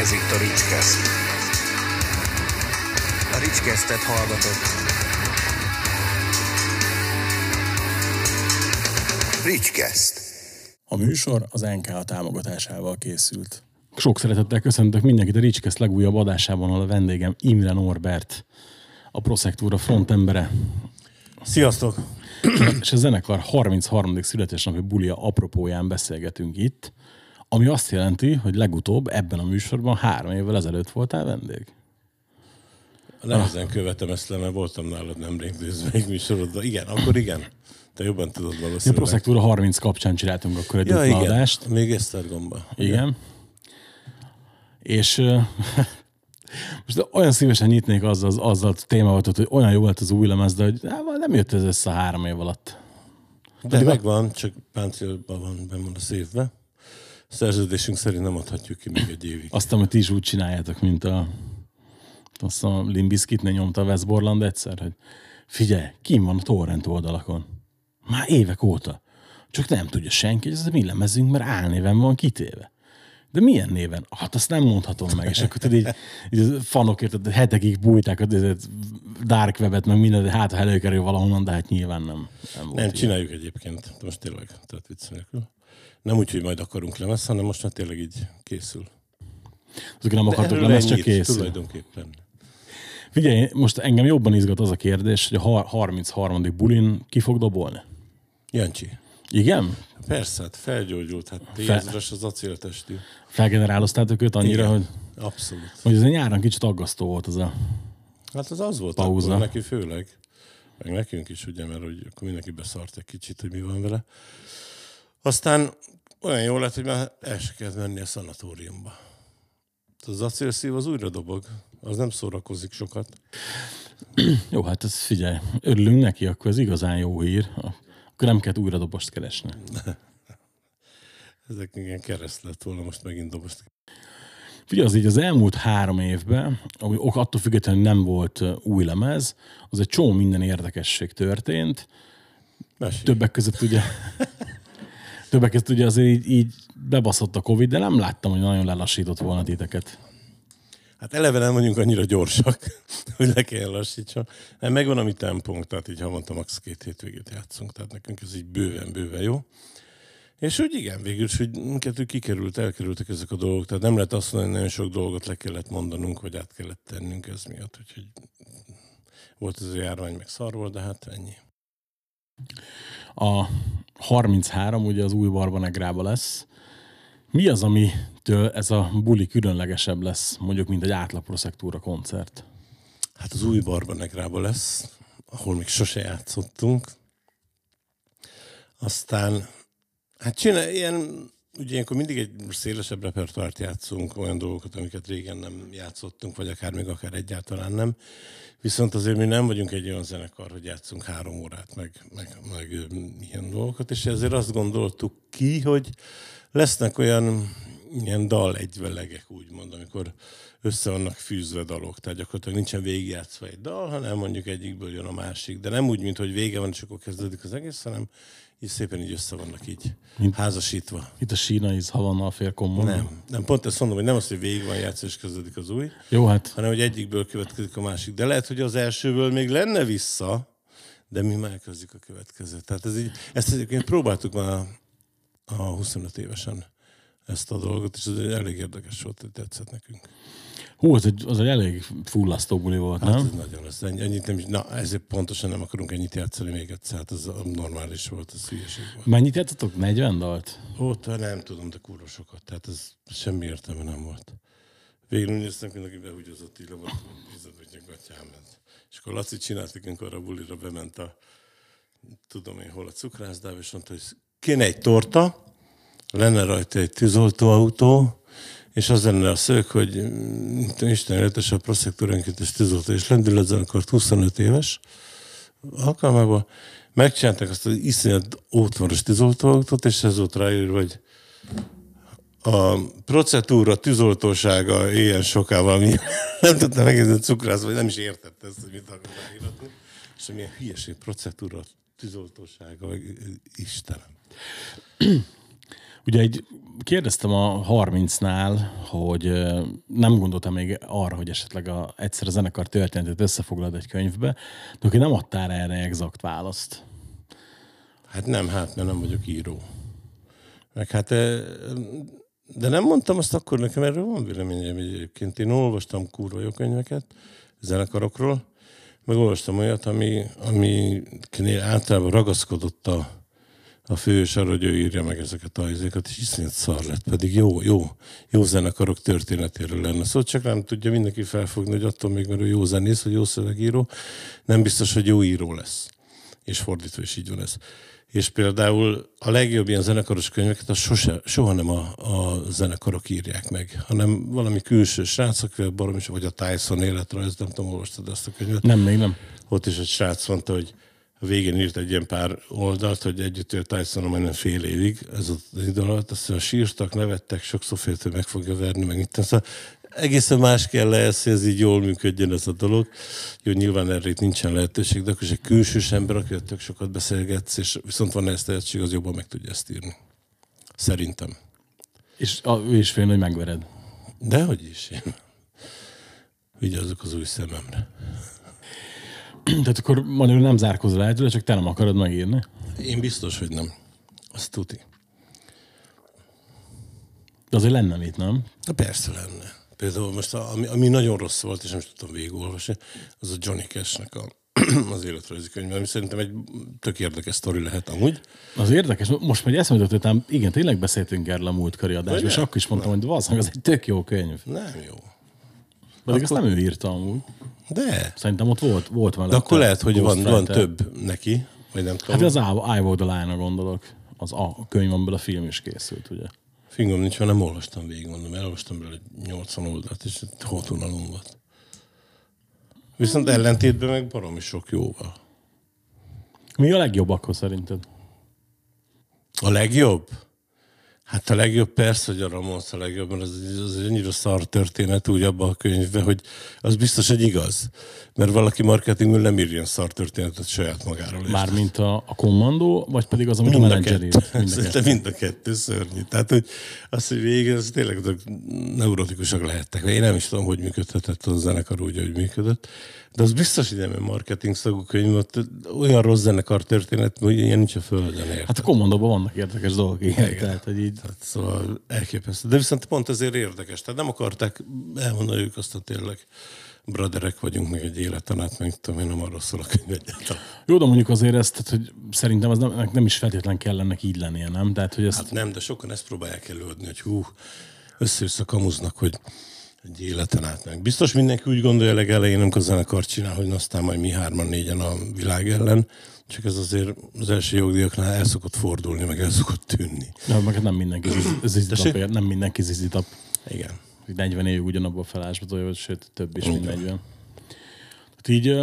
Ez itt a Ricskeszt. A Ricskesztet hallgatott. Ricskeszt. A műsor az NK támogatásával készült. Sok szeretettel köszöntök mindenkit a Ricskeszt legújabb adásában, ahol a vendégem Imre Norbert, a Proszektúra frontembere, Sziasztok! és a zenekar 33. születésnapi bulia apropóján beszélgetünk itt, ami azt jelenti, hogy legutóbb ebben a műsorban három évvel ezelőtt voltál vendég. Nehezen követem ezt le, mert voltam nálad nemrég nézve műsorodban. Igen, akkor igen. Te jobban tudod A valószínűleg. Proszektúra 30 kapcsán csináltunk akkor egy Ja, igen. adást. Még Esztergomba. Igen. És most olyan szívesen nyitnék azzal, azzal a témával, hogy olyan jó volt az új lemez, de hogy hát, nem jött ez össze három év alatt. De megvan, csak páncélban van, benn van a szévbe. Szerződésünk szerint nem adhatjuk ki még egy évig. Azt, amit ti is úgy csináljátok, mint a azt a Limbiskitnél nyomta a West Borland egyszer, hogy figyelj, kim van a torrent oldalakon. Már évek óta. Csak nem tudja senki, hogy ez a mi lemezünk, mert álnéven van kitéve. De milyen néven? Hát azt nem mondhatom meg. És akkor tudod, így, így a fanok érted, hetekig bújták a dark webet, meg minden, hát ha előkerül valahonnan, de hát nyilván nem. Nem, Nem, csináljuk egyébként. Most tényleg, tehát vicc nélkül. Nem úgy, hogy majd akarunk lemez, hanem most már tényleg így készül. Azok nem akartok lemez, csak készül. Tulajdonképpen. Figyelj, most engem jobban izgat az a kérdés, hogy a har- 33. bulin ki fog dobolni. Jancsi. Igen? Persze, hát felgyógyult. Hát Fe- tézres az acéltestű. Felgeneráloztátok őt annyira, Igen. hogy, Abszolút. hogy ez nyáron kicsit aggasztó volt az a... Hát az az volt Pauza. akkor neki főleg. Meg nekünk is, ugye, mert hogy akkor mindenki beszart egy kicsit, hogy mi van vele. Aztán olyan jó lett, hogy már el se kellett menni a szanatóriumba. Az acélszív az újra dobog. Az nem szórakozik sokat. Jó, hát ez figyelj, örülünk neki, akkor ez igazán jó hír. Akkor nem kell újra dobost keresni. Ezek igen kereszt lett volna most megint dobozt. Figyelj, az így az elmúlt három évben, ami ok- attól függetlenül nem volt új lemez, az egy csomó minden érdekesség történt. Mesélj. Többek között ugye... Többek között ugye azért így, így bebaszott a Covid, de nem láttam, hogy nagyon lelassított volna titeket. Hát eleve nem vagyunk annyira gyorsak, hogy le kell lassítson. Nem, megvan a mi tempónk, tehát így havonta max. két hétvégét játszunk, tehát nekünk ez így bőven-bőven jó. És úgy igen, végül is, hogy minket kikerült, elkerültek ezek a dolgok, tehát nem lehet azt mondani, hogy nagyon sok dolgot le kellett mondanunk, vagy át kellett tennünk ez miatt, úgyhogy volt ez a járvány, meg szar volt, de hát ennyi. A 33 ugye az új Barbanegrába lesz. Mi az, amitől ez a buli különlegesebb lesz, mondjuk, mint egy átlag proszektúra koncert? Hát az új Barbanegrába lesz, ahol még sose játszottunk. Aztán, hát csinál, ilyen, ugye ilyenkor mindig egy szélesebb repertoárt játszunk, olyan dolgokat, amiket régen nem játszottunk, vagy akár még akár egyáltalán nem. Viszont azért mi nem vagyunk egy olyan zenekar, hogy játszunk három órát, meg, meg, meg ilyen dolgokat, és ezért azt gondoltuk ki, hogy lesznek olyan ilyen dal egyvelegek, úgymond, amikor össze vannak fűzve dalok, tehát gyakorlatilag nincsen végigjátszva egy dal, hanem mondjuk egyikből jön a másik, de nem úgy, mint hogy vége van, és akkor kezdődik az egész, hanem így szépen így össze vannak így házasítva. Itt a Sína is Havana félkommon. Nem, nem, pont ezt mondom, hogy nem az, hogy végig van játszva, és kezdődik az új, Jó, hát hanem hogy egyikből következik a másik. De lehet, hogy az elsőből még lenne vissza, de mi már elkezdjük a következőt. Tehát ez így, ezt egyébként próbáltuk már a 25 évesen ezt a dolgot, és ez elég érdekes volt, hogy tetszett nekünk. Hú, az egy, az egy elég fullasztó buli volt, Hát nem? ez nagyon, ennyi, ennyit nem is, na ezért pontosan nem akarunk ennyit játszani még egyszer, hát ez a normális volt, ez hülyeség volt. Mennyit játszotok? 40 dalt? Óta nem tudom, de kurva sokat, tehát ez semmi értelme nem volt. Végül úgy néztem, mindenki behúgyozott, le volt, nézed, hogy a gatyám ez. És akkor Laci csinált arra a bulira, bement a, tudom én hol a cukrászdába, és mondta, hogy kéne egy torta, lenne rajta egy tűzoltóautó, és az lenne a szög, hogy mm, Isten életes a proszektúránként és tűzoltó, és lendületzenekart 25 éves alkalmában megcsinálták azt az iszonyat ótvaros tűzoltóautót, és ez volt ráírva, hogy a procedúra tűzoltósága ilyen soká valami, nem tudtam egészen cukrász, vagy nem is értette ezt, hogy mit akar ráíratni. És milyen hülyeség, procedúra tűzoltósága, Istenem. Ugye egy kérdeztem a 30-nál, hogy nem gondoltam még arra, hogy esetleg a, egyszer a zenekar történetét összefoglad egy könyvbe, de aki nem adtál erre exakt választ. Hát nem, hát mert nem vagyok író. Meg hát, de nem mondtam azt akkor nekem, erről van véleményem egyébként. Én olvastam kurva jó könyveket zenekarokról, meg olvastam olyat, ami, amiknél általában ragaszkodott a, a fős arra, hogy ő írja meg ezeket a izéket, és iszonyat szar lett, pedig jó, jó, jó zenekarok történetéről lenne. Szóval csak nem tudja mindenki felfogni, hogy attól még, mert ő jó zenész, vagy jó szövegíró, nem biztos, hogy jó író lesz. És fordítva is így van ez. És például a legjobb ilyen zenekaros könyveket az sose, soha nem a, a zenekarok írják meg, hanem valami külső srácok, vagy barom is, vagy a Tyson életrajz, nem tudom, olvastad ezt a könyvet? Nem, még nem. Ott is egy srác mondta, hogy a végén írt egy ilyen pár oldalt, hogy együtt élt tyson majdnem fél évig, ez az idő alatt, azt mondja, sírtak, nevettek, sokszor félt, hogy meg fogja verni, meg mit szóval egészen más kell lesz, hogy ez így jól működjön ez a dolog. Jó, nyilván erre itt nincsen lehetőség, de akkor is egy külsős ember, aki tök sokat beszélgetsz, és viszont van ezt tehetség, az jobban meg tudja ezt írni. Szerintem. És a, ő is fél, hogy megvered. Dehogy is én. Vigyázzuk az új szememre. Tehát akkor magyarul nem zárkozol tőle, csak te nem akarod megírni. Én biztos, hogy nem. Azt tuti. De azért lenne mit, nem? Na persze lenne. Például most, a- ami, ami nagyon rossz volt, és nem is tudtam végigolvasni, az a Johnny Cash-nek a, az életrajzi könyv, ami szerintem egy tök érdekes sztori lehet amúgy. Az érdekes, most megy eszembe jutott, hogy igen, tényleg beszéltünk erről a múltkori adásban, és akkor is mondtam, hogy valószínűleg az egy tök jó könyv. Nem jó. Pedig azt nem ő írta amúgy. De, Szerintem ott volt, volt vele. de akkor lehet, hogy van, van több neki, vagy nem tudom. Hát az I, Walk the Line-ra gondolok. Az a könyv, amiből a film is készült, ugye? Fingom nincs, mert nem olvastam végig, mondom, elolvastam belőle egy 80 oldalt, és hótunalom volt. Viszont ellentétben meg baromi sok jóval. Mi a legjobb akkor szerinted? A legjobb? Hát a legjobb persze, hogy a Ramones a legjobb, mert az, az egy annyira szar történet úgy abban a könyvben, hogy az biztos, hogy igaz. Mert valaki marketingül nem ír ilyen szar történetet saját magáról. Mármint a, a kommandó, vagy pedig az, amit Mind a menedzser? Mind a Szerintem kettő. mind a kettő szörnyű. Tehát, hogy azt, hogy végén, az tényleg azok neurotikusak lehettek. Én nem is tudom, hogy működhetett az a zenekar úgy, hogy működött. De az biztos, hogy nem egy marketing szagú könyv, ott olyan rossz zenekar történet, hogy ilyen nincs a földön érted? Hát a kommandóban vannak érdekes dolgok, igen. Tehát, hogy így, Tehát szóval elképesztő. De viszont pont ezért érdekes. Tehát nem akarták elmondani ők azt, hogy tényleg braderek vagyunk, meg egy életen át, meg tudom én, nem arról szól a könyv egyáltalán. jó, de mondjuk azért ezt, tehát, hogy szerintem az nem, nem is feltétlen kell ennek így lennie, nem? Tehát, hogy ezt, Hát nem, de sokan ezt próbálják előadni, hogy hú, össze-össze kamuznak, hogy egy életen át meg. Biztos mindenki úgy gondolja legelején, amikor zenekart csinál, hogy aztán majd mi hárman, négyen a világ ellen, csak ez azért az első jogdíjaknál el szokott fordulni, meg el szokott tűnni. de meg nem mindenki zizi- zizitap, nem mindenki zizitap. Igen. hogy 40 évig ugyanabban a felásba tolja, sőt több is, mint 40. Hát így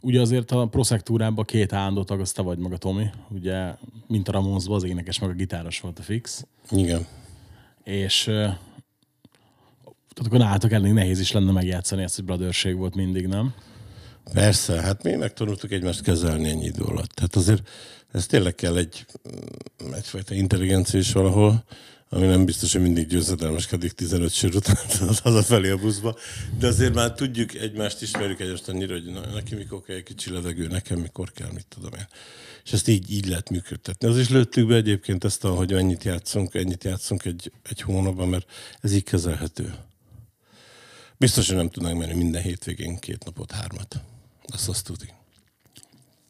ugye azért a proszektúrában két állandó tag, az te vagy meg a Tomi, ugye, mint a Ramonesban az énekes meg a gitáros volt a fix, Igen. és tehát akkor nálatok elég nehéz is lenne megjátszani ezt, hogy brotherség volt mindig, nem? Persze, hát mi megtanultuk egymást kezelni ennyi idő alatt. Tehát azért ez tényleg kell egy, mm, egyfajta intelligencia is valahol, ami nem biztos, hogy mindig győzedelmeskedik 15 sör után hazafelé a buszba, de azért már tudjuk egymást, ismerjük egymást annyira, hogy na, neki mikor kell egy kicsi levegő, nekem mikor kell, mit tudom én. És ezt így, így lehet működtetni. Az is lőttük be egyébként ezt, hogy ennyit játszunk, ennyit játszunk egy, egy hónapban, mert ez így kezelhető. Biztos, hogy nem tudnánk menni minden hétvégén két napot, hármat. Azt azt tudni.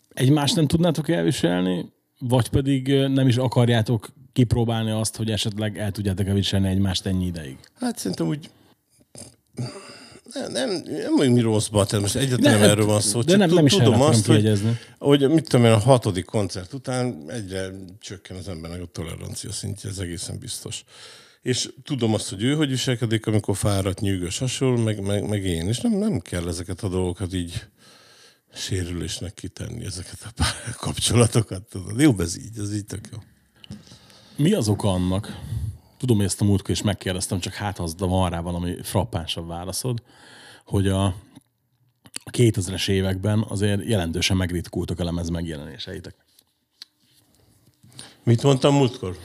Egymást nem tudnátok elviselni, vagy pedig nem is akarjátok kipróbálni azt, hogy esetleg el tudjátok viselni egymást ennyi ideig. Hát szerintem úgy nem, nem, nem vagyunk mi rosszban, tehát most egyáltalán nem, erről van szó. de nem- nem is tudom azt, hogy, hogy mit tudom én, a hatodik koncert után egyre csökken az embernek a tolerancia szintje, ez egészen biztos. És tudom azt, hogy ő hogy viselkedik, amikor fáradt, nyűgös, hasonló, meg, meg, meg én. És nem, nem kell ezeket a dolgokat így sérülésnek kitenni, ezeket a pár kapcsolatokat. Tudod. Jobb ez így, ez így tök jó. Mi az oka annak? Tudom, hogy ezt a múltkor is megkérdeztem, csak hát az, de van rá valami frappánsabb válaszod, hogy a a 2000-es években azért jelentősen megritkultak a lemez megjelenéseitek. Mit mondtam múltkor?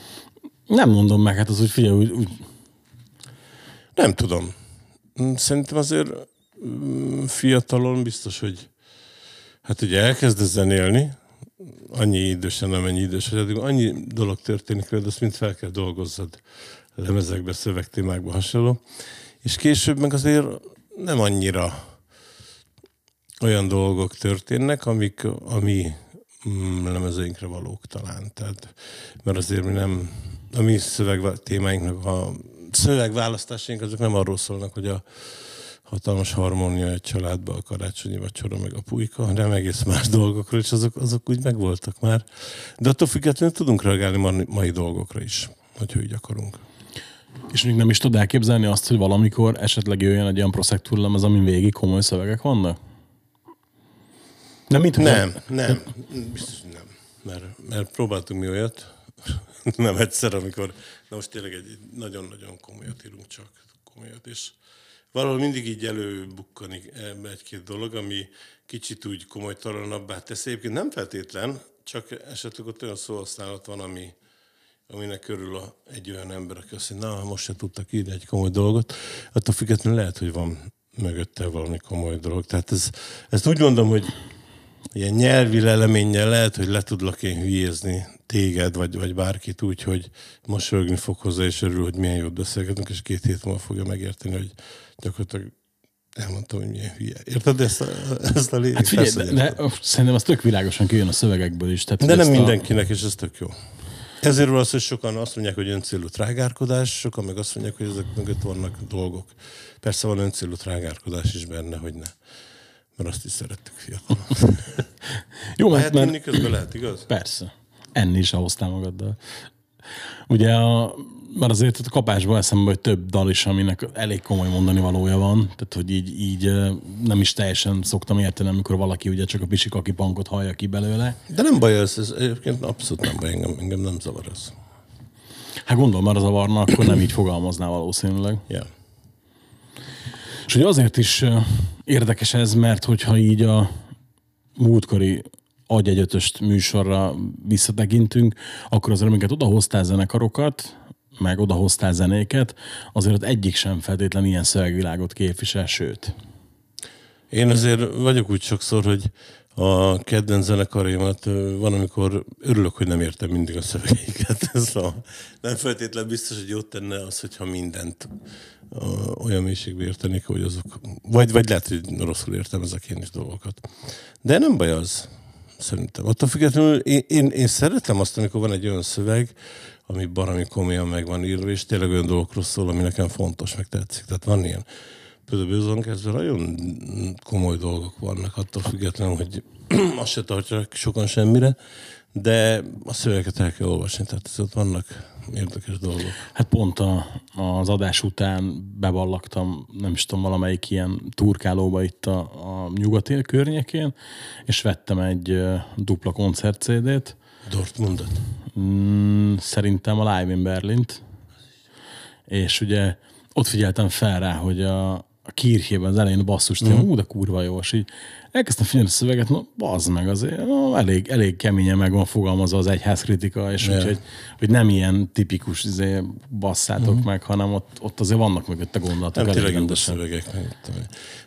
Nem mondom meg, hát az úgy figyelj, úgy, úgy Nem tudom. Szerintem azért mm, fiatalon biztos, hogy hát ugye elkezdesz zenélni, annyi idősen, amennyi idős vagy, addig annyi dolog történik veled, azt mind fel kell dolgozzad lemezekbe, szövegtémákba hasonló. És később meg azért nem annyira olyan dolgok történnek, amik a mi mm, lemezeinkre valók talán. Tehát, mert azért mi nem, a mi szöveg témáinknak a szövegválasztásaink azok nem arról szólnak, hogy a hatalmas harmónia egy családban, a karácsonyi vacsora, meg a pulyka, hanem egész más dolgokról, és azok, azok úgy megvoltak már. De attól függetlenül tudunk reagálni mai, mai dolgokra is, hogyha így akarunk. És még nem is tud elképzelni azt, hogy valamikor esetleg jöjjön egy olyan Proszektur lemez, amin végig komoly szövegek vannak? Nem, mint Nem, nem, biztos nem. Mert, mert próbáltunk mi olyat, nem egyszer, amikor, na most tényleg egy nagyon-nagyon komolyat írunk csak, komolyat, és valahol mindig így előbukkanik ebbe egy-két dolog, ami kicsit úgy komolytalanabbá teszi. Egyébként nem feltétlen, csak esetleg ott olyan szóhasználat van, ami, aminek körül a, egy olyan ember, aki azt mondja, na, most se tudtak írni egy komoly dolgot, attól függetlenül lehet, hogy van mögötte valami komoly dolog. Tehát ez, ezt úgy mondom, hogy ilyen nyelvi leleménnyel lehet, hogy le tudlak én hülyézni téged, vagy, vagy bárkit úgy, hogy mosolyogni fog hozzá, és örül, hogy milyen jót beszélgetünk, és két hét múlva fogja megérteni, hogy gyakorlatilag elmondtam, hogy milyen hülye. Érted ezt a, ezt a lényeg? Hát figyelj, de, de, szerintem az tök világosan kijön a szövegekből is. Tehát, de nem mindenkinek, és ez tök jó. Ezért van az, hogy sokan azt mondják, hogy öncélú trágárkodás, sokan meg azt mondják, hogy ezek mögött vannak dolgok. Persze van öncélú trágárkodás is benne, hogy ne. Mert azt is szerettük fiatalon. A... Jó, Lehet mert, mert közben, lehet, igaz? persze. Enni is ahhoztál magaddal. Ugye a, már azért a kapásból eszembe, hogy több dal is, aminek elég komoly mondani valója van, tehát hogy így, így nem is teljesen szoktam érteni, amikor valaki ugye csak a pisikaki pankot hallja ki belőle. De nem baj ez, ez egyébként abszolút nem baj, engem, engem nem zavar ez. Hát gondolom, az a varna, akkor nem így fogalmazná valószínűleg. Ja. És ugye azért is érdekes ez, mert hogyha így a múltkori agy egy ötöst műsorra visszatekintünk, akkor azért, amiket odahoztál zenekarokat, meg odahoztál zenéket, azért ott egyik sem feltétlen ilyen szövegvilágot képvisel, sőt. Én azért vagyok úgy sokszor, hogy a kedvenc zenekaraimat ö, van, amikor örülök, hogy nem értem mindig a szövegeiket. Ez a, nem feltétlen biztos, hogy jót tenne az, hogyha mindent olyan mélységbe értenék, hogy azok... Vagy, vagy lehet, hogy rosszul értem ezek én is dolgokat. De nem baj az, szerintem. Attól függetlenül én, én, én szeretem azt, amikor van egy olyan szöveg, ami baromi komolyan meg van írva, és tényleg olyan dolgokról szól, ami nekem fontos, meg tetszik. Tehát van ilyen. Például Bőzon kezdve nagyon komoly dolgok vannak, attól függetlenül, hogy azt se tartják sokan semmire, de a szöveget el kell olvasni, tehát ez ott vannak érdekes dolgok. Hát pont a, az adás után bevallaktam, nem is tudom, valamelyik ilyen turkálóba itt a, a nyugati környékén, és vettem egy dupla koncert CD-t, Dortmundat. Mm, szerintem a Live in Berlint. És ugye ott figyeltem fel rá, hogy a, a kirchében az elején a basszus, mm. hú, de kurva jó, és így elkezdtem figyelni a szöveget, na, bazd meg, azért no, elég, elég keményen meg van fogalmazva az egyházkritika, és yeah. úgyhogy, hogy nem ilyen tipikus izé, basszátok mm. meg, hanem ott, ott azért vannak mögötte gondolatok. Nem tényleg jó szövegek.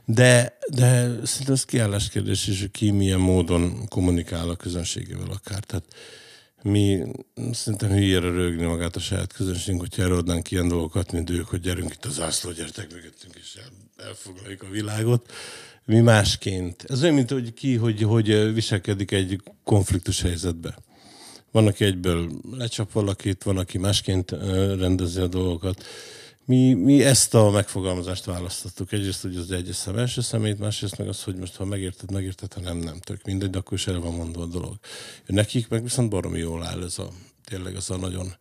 De, de szerintem ez kiállás kérdés is, hogy ki milyen módon kommunikál a közönségével akár. Tehát mi szerintem hülyére rögni magát a saját közönségünk, hogyha eladnánk ilyen dolgokat, mint ők, hogy gyerünk itt az zászló, gyertek mögöttünk, és el, elfoglaljuk a világot. Mi másként. Ez olyan, mint hogy ki, hogy, hogy viselkedik egy konfliktus helyzetbe. Van, aki egyből lecsap valakit, van, aki másként rendezi a dolgokat. Mi, mi ezt a megfogalmazást választottuk. Egyrészt, hogy az egyes szem első szemét, másrészt meg az, hogy most ha megérted, megérted, ha nem, nem tök mindegy, de akkor is el van mondva a dolog. Nekik meg viszont baromi jól áll ez a, tényleg ez a nagyon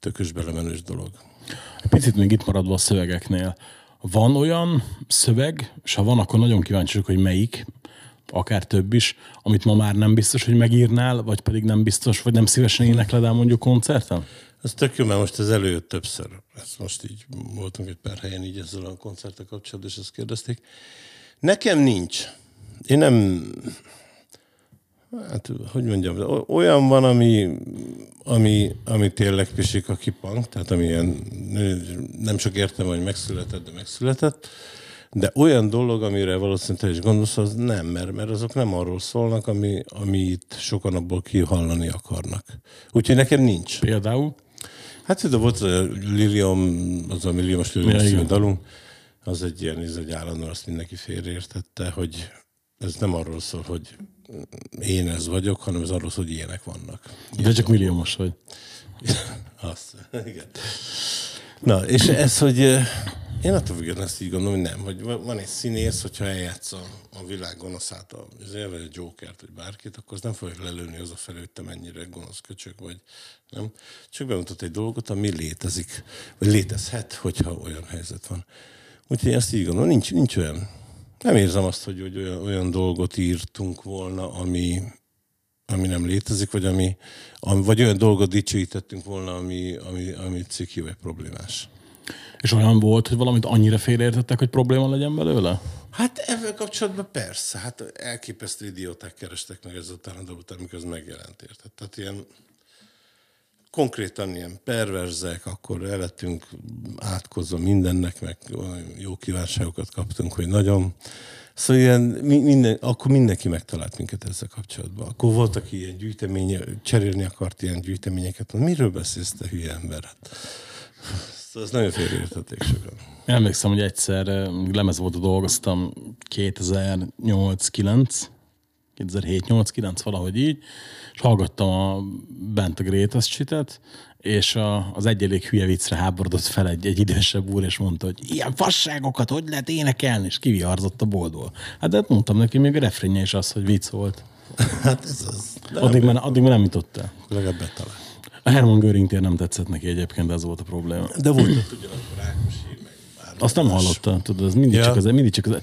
tökös belemenős dolog. Picit még itt maradva a szövegeknél. Van olyan szöveg, és ha van, akkor nagyon kíváncsi vagyok, hogy melyik, akár több is, amit ma már nem biztos, hogy megírnál, vagy pedig nem biztos, vagy nem szívesen énekled el mondjuk koncerten? Ez tök jó, mert most ez előjött többször. Ez most így voltunk egy pár helyen így ezzel a koncerttel kapcsolatban, és ezt kérdezték. Nekem nincs. Én nem... Hát, hogy mondjam, olyan van, ami, ami, ami tényleg pisik a kipang, tehát ami ilyen, nem csak értem, hogy megszületett, de megszületett, de olyan dolog, amire valószínűleg te is gondolsz, az nem, mert, mert azok nem arról szólnak, ami, amit sokan abból kihallani akarnak. Úgyhogy nekem nincs. Például? Hát de volt a Lilium, az a milliómos Lilium Ja, dalunk, az egy ilyen, ez egy állandó, azt mindenki félreértette, hogy ez nem arról szól, hogy én ez vagyok, hanem ez arról szól, hogy ilyenek vannak. De csak milliómos vagy. Azt, igen. Na, és ez, hogy én attól függetlenül ezt így gondolom, hogy nem, hogy van egy színész, hogyha eljátsza a világ gonoszát, a, az élve egy Jokert, vagy bárkit, akkor az nem fogja lelőni az a felé, mennyire gonosz köcsög vagy, nem? Csak bemutat egy dolgot, ami létezik, vagy létezhet, hogyha olyan helyzet van. Úgyhogy ezt így gondolom, nincs, nincs olyan. Nem érzem azt, hogy, hogy olyan, olyan dolgot írtunk volna, ami, ami nem létezik, vagy, ami, vagy olyan dolgot dicsőítettünk volna, ami, ami, ami ciki vagy problémás. És olyan volt, hogy valamit annyira félreértettek, hogy probléma legyen belőle? Hát ebben kapcsolatban persze, hát elképesztő idióták kerestek meg ezután a dolog után, amikor ez megjelent, érted? Tehát ilyen konkrétan ilyen perverzek, akkor el lettünk átkozva mindennek, meg jó kívánságokat kaptunk, hogy nagyon... Szóval ilyen, mi- minden, akkor mindenki megtalált minket ezzel kapcsolatban. Akkor volt, aki ilyen gyűjteménye, cserélni akart ilyen gyűjteményeket. Miről beszélsz, te hülye ember? Hát, ezt nagyon félreértették sokan. Emlékszem, hogy egyszer lemez volt, dolgoztam 2008-9, 2007-8-9, valahogy így, és hallgattam a, bent a Greatest shit és a, az egy elég hülye viccre háborodott fel egy, egy idősebb úr, és mondta, hogy ilyen fasságokat hogy lehet énekelni, és kiviharzott a boldól. Hát de hát mondtam neki, még a refrénje is az, hogy vicc volt. Hát ez az. Addig már, addig már nem jutott el. legalább betalált. A Herman Göring tér nem tetszett neki egyébként, de ez volt a probléma. De volt ott ugyanakkor Ákosi, meg Azt nem hallotta, tudod, ez mindig Ja. csak az, mindig csak az,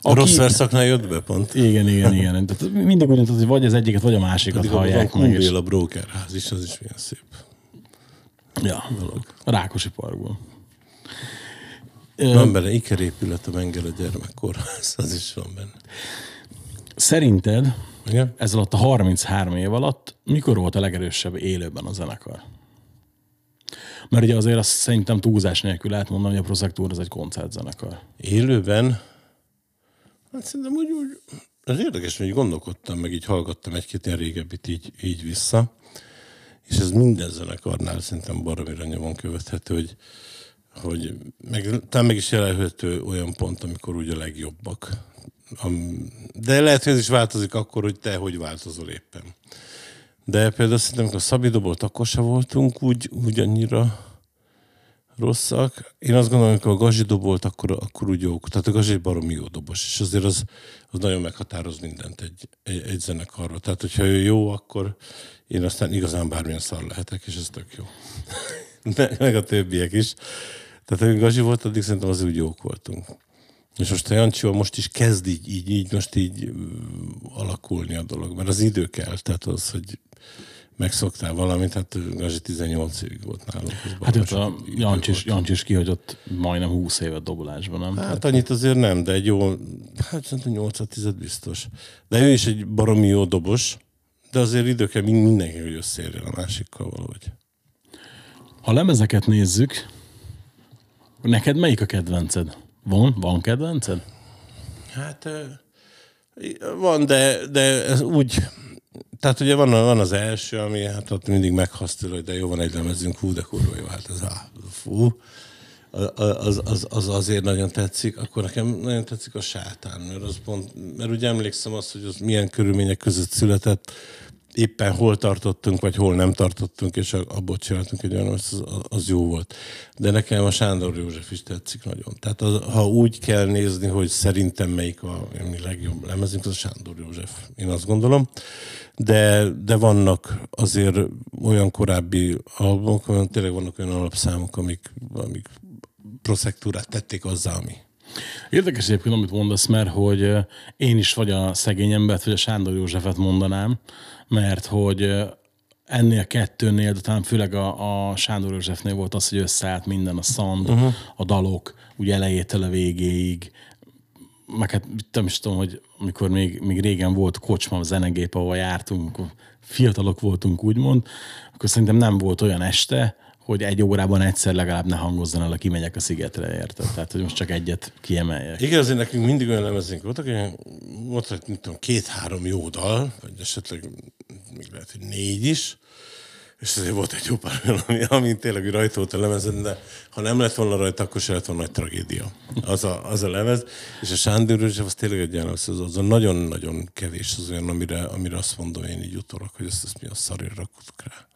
A rossz verszaknál jött be pont. Igen, igen, igen. Tehát mindig úgy tudod, hogy vagy az egyiket, vagy a másikat van hallják meg. És... A brokerház is, az is milyen szép. Ja, a Rákosi Parkból. Van benne ikerépület a Mengele gyermekkórház, az is van benne. Szerinted Igen? ez alatt a 33 év alatt mikor volt a legerősebb élőben a zenekar? Mert ugye azért azt szerintem túlzás nélkül lehet mondani, hogy a Prosector az egy koncertzenekar. Élőben, hát szerintem úgy, úgy az érdekes, hogy gondolkodtam, meg így hallgattam egy-két ilyen régebbit így, így vissza, és ez minden zenekarnál szerintem baromira nyomon követhető, hogy, hogy meg, talán meg is jelenhető olyan pont, amikor úgy a legjobbak. De lehet, hogy ez is változik akkor, hogy te hogy változol éppen. De például szerintem, amikor Szabi dobolt, akkor se voltunk úgy, úgy annyira rosszak. Én azt gondolom, amikor a Gazi dobolt, akkor, akkor úgy jók. Tehát a Gazi egy baromi jó dobos, és azért az, az nagyon meghatároz mindent egy, egy, egy zenekarról. Tehát, hogyha ő jó, akkor én aztán igazán bármilyen szar lehetek, és ez tök jó. meg, a többiek is. Tehát, amikor Gazi volt, addig szerintem az úgy jók voltunk. És most a Jancsival most is kezd így, így, így most így alakulni a dolog, mert az idő kell, tehát az, hogy megszoktál valamit, hát Gazi 18 évig volt nálunk. Hát ott a sok idő Jancsi is, volt. Jancsi is kihagyott majdnem 20 évet dobolásban, nem? Hát annyit azért nem, de egy jó, hát szerintem 8 10 biztos. De ő is egy baromi jó dobos, de azért idő kell mind- mindenki, hogy összeérjen a másikkal valahogy. Ha lemezeket nézzük, neked melyik a kedvenced? Van? Van kedvenced? Hát van, de, de ez úgy, tehát ugye van, van az első, ami hát ott mindig meghasztol, hogy de jó, van egy lemezünk, hú, de kurva jó, hát ez á, fú. Az, az, az, azért nagyon tetszik, akkor nekem nagyon tetszik a sátán, mert, az pont, mert ugye emlékszem azt, hogy az milyen körülmények között született, éppen hol tartottunk, vagy hol nem tartottunk, és abból csináltunk egy olyan, az, az jó volt. De nekem a Sándor József is tetszik nagyon. Tehát az, ha úgy kell nézni, hogy szerintem melyik a mi legjobb lemezünk, az a Sándor József. Én azt gondolom. De, de vannak azért olyan korábbi albumok, tényleg vannak olyan alapszámok, amik, amik proszektúrát tették azzá, ami. Érdekes egyébként, amit mondasz, mert hogy ö, én is vagy a szegény embert, vagy a Sándor Józsefet mondanám, mert hogy ennél kettőnél, de talán főleg a, a Sándor Józsefnél volt az, hogy összeállt minden, a sound, uh-huh. a dalok, ugye elejétől a végéig, meg hát nem is tudom, hogy amikor még, még régen volt kocsma, zenegép, ahol jártunk, fiatalok voltunk, úgymond, akkor szerintem nem volt olyan este, hogy egy órában egyszer legalább ne hangozzon el, a kimegyek a szigetre, érted? Tehát, hogy most csak egyet kiemeljek. Igen, azért nekünk mindig olyan lemezünk voltak, hogy volt, hogy mit tudom, két-három jó dal, vagy esetleg még lehet, hogy négy is, és azért volt egy jó pár olyan, ami, ami tényleg rajta volt a lemezen, de ha nem lett volna rajta, akkor se lett volna nagy tragédia. Az a, az a lemez. És a Sándor az tényleg egy olyan, az, az a nagyon-nagyon kevés az olyan, amire, amire azt mondom én így utólag, hogy ezt, ezt mi a szarért raktuk rá.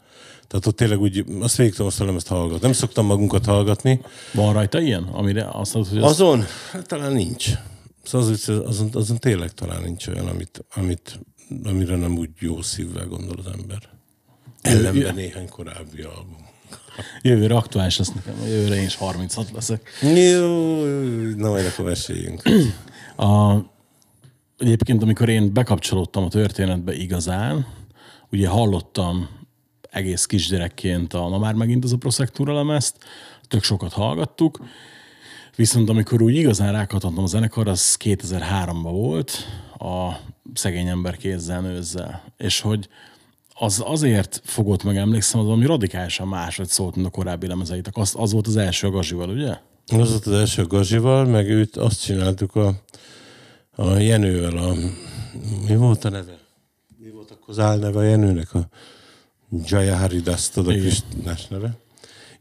Tehát ott tényleg úgy, azt végig a lemezt hallgatni. Nem szoktam magunkat hallgatni. Van rajta ilyen? Amire azt mondod, hogy az... Azon? Hát talán nincs. Szóval az, azon, azon tényleg talán nincs olyan, amit, amit, amire nem úgy jó szívvel gondol az ember. Ellenben néhány korábbi album. Jövőre aktuális lesz nekem, jövőre én is 36 leszek. Jó, na majd akkor meséljünk. A, egyébként, amikor én bekapcsolódtam a történetbe igazán, ugye hallottam egész kisgyerekként a Na már megint az a Prosectura lemezt, tök sokat hallgattuk, viszont amikor úgy igazán rákattantam a zenekar, az 2003-ban volt, a szegény ember kézzel nőzzel. És hogy az azért fogott meg, emlékszem, az valami radikálisan máshogy szólt, mint a korábbi lemezeitek. Az, az volt az első a Gazival, ugye? Az volt az első a Gazival, meg őt azt csináltuk a, a Jenővel, a, mi volt a neve? Mi volt akkor az álneve a Jenőnek? A Jaya Haridas, tudod, a Krisnás neve.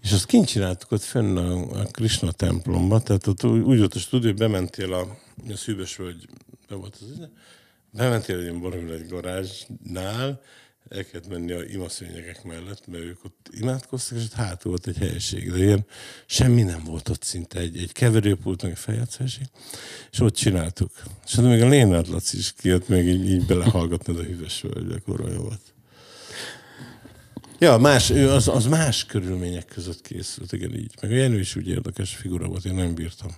És azt kint csináltuk ott fenn a, a Krishna templomba, tehát ott úgy volt a stúdió, hogy bementél a, a szűbös völgy, be volt az, bementél egy baromi egy garázsnál, el kellett menni a imaszőnyegek mellett, mert ők ott imádkoztak, és ott hátul volt egy helyiség. De ilyen semmi nem volt ott szinte, egy, egy keverőpult, meg egy feljátszásig, és ott csináltuk. És hát még a Lénárd Laci is kijött, még így, így belehallgatni a hűvös völgybe, volt. Ja, más, az, az más körülmények között készült, igen, így. Meg a Jenő is úgy érdekes figura volt, én nem bírtam.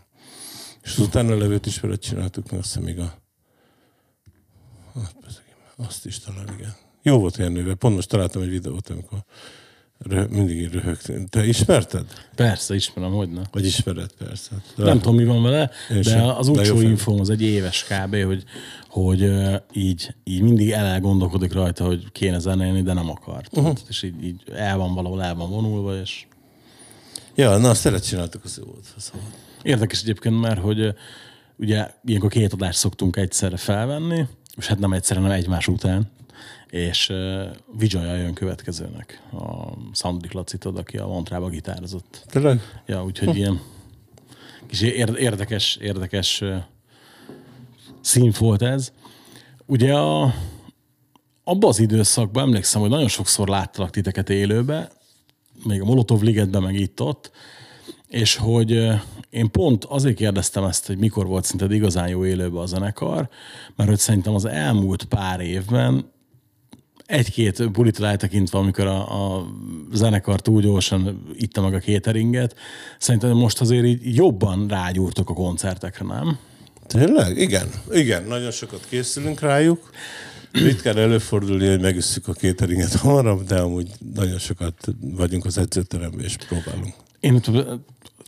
És az utána levőt is vele csináltuk, meg azt még a... Hát, azt is talán, igen. Jó volt Jenővel. Pont most találtam egy videót, amikor röh, mindig röhögtem. Te ismerted? Persze, ismerem, hogy ne. Vagy ismered, persze. De nem tudom, mi van vele, de sem. az utolsó infóm az egy éves kb., hogy, hogy így, így mindig elgondolkodik rajta, hogy kéne zenélni, de nem akar. Uh-huh. És így, így el van valahol, el van vonulva, és Ja, na, azt tényleg csináltuk, az jó volt. Volt. Érdekes egyébként, mert hogy ugye ilyenkor két adást szoktunk egyszerre felvenni, és hát nem egyszerre, hanem egymás után, és uh, Vijaya jön következőnek, a Szandrik Lacitod, aki a Montrába gitározott. Tényleg? Ja, úgyhogy ilyen kis ér- érdekes, érdekes ö, szín volt ez. Ugye a, abban az időszakban emlékszem, hogy nagyon sokszor láttalak titeket élőbe, még a Molotov Ligetben, meg itt-ott, és hogy én pont azért kérdeztem ezt, hogy mikor volt szerinted igazán jó élőbe a zenekar, mert hogy szerintem az elmúlt pár évben egy-két bulit eltekintve, amikor a, a zenekar túl gyorsan itta meg a cateringet, szerintem most azért így jobban rágyúrtok a koncertekre, nem? Tényleg? Igen. Igen, nagyon sokat készülünk rájuk. Ritkán előfordulni, hogy megüsszük a kéteringet hamarabb, de amúgy nagyon sokat vagyunk az edzőteremben, és próbálunk. Én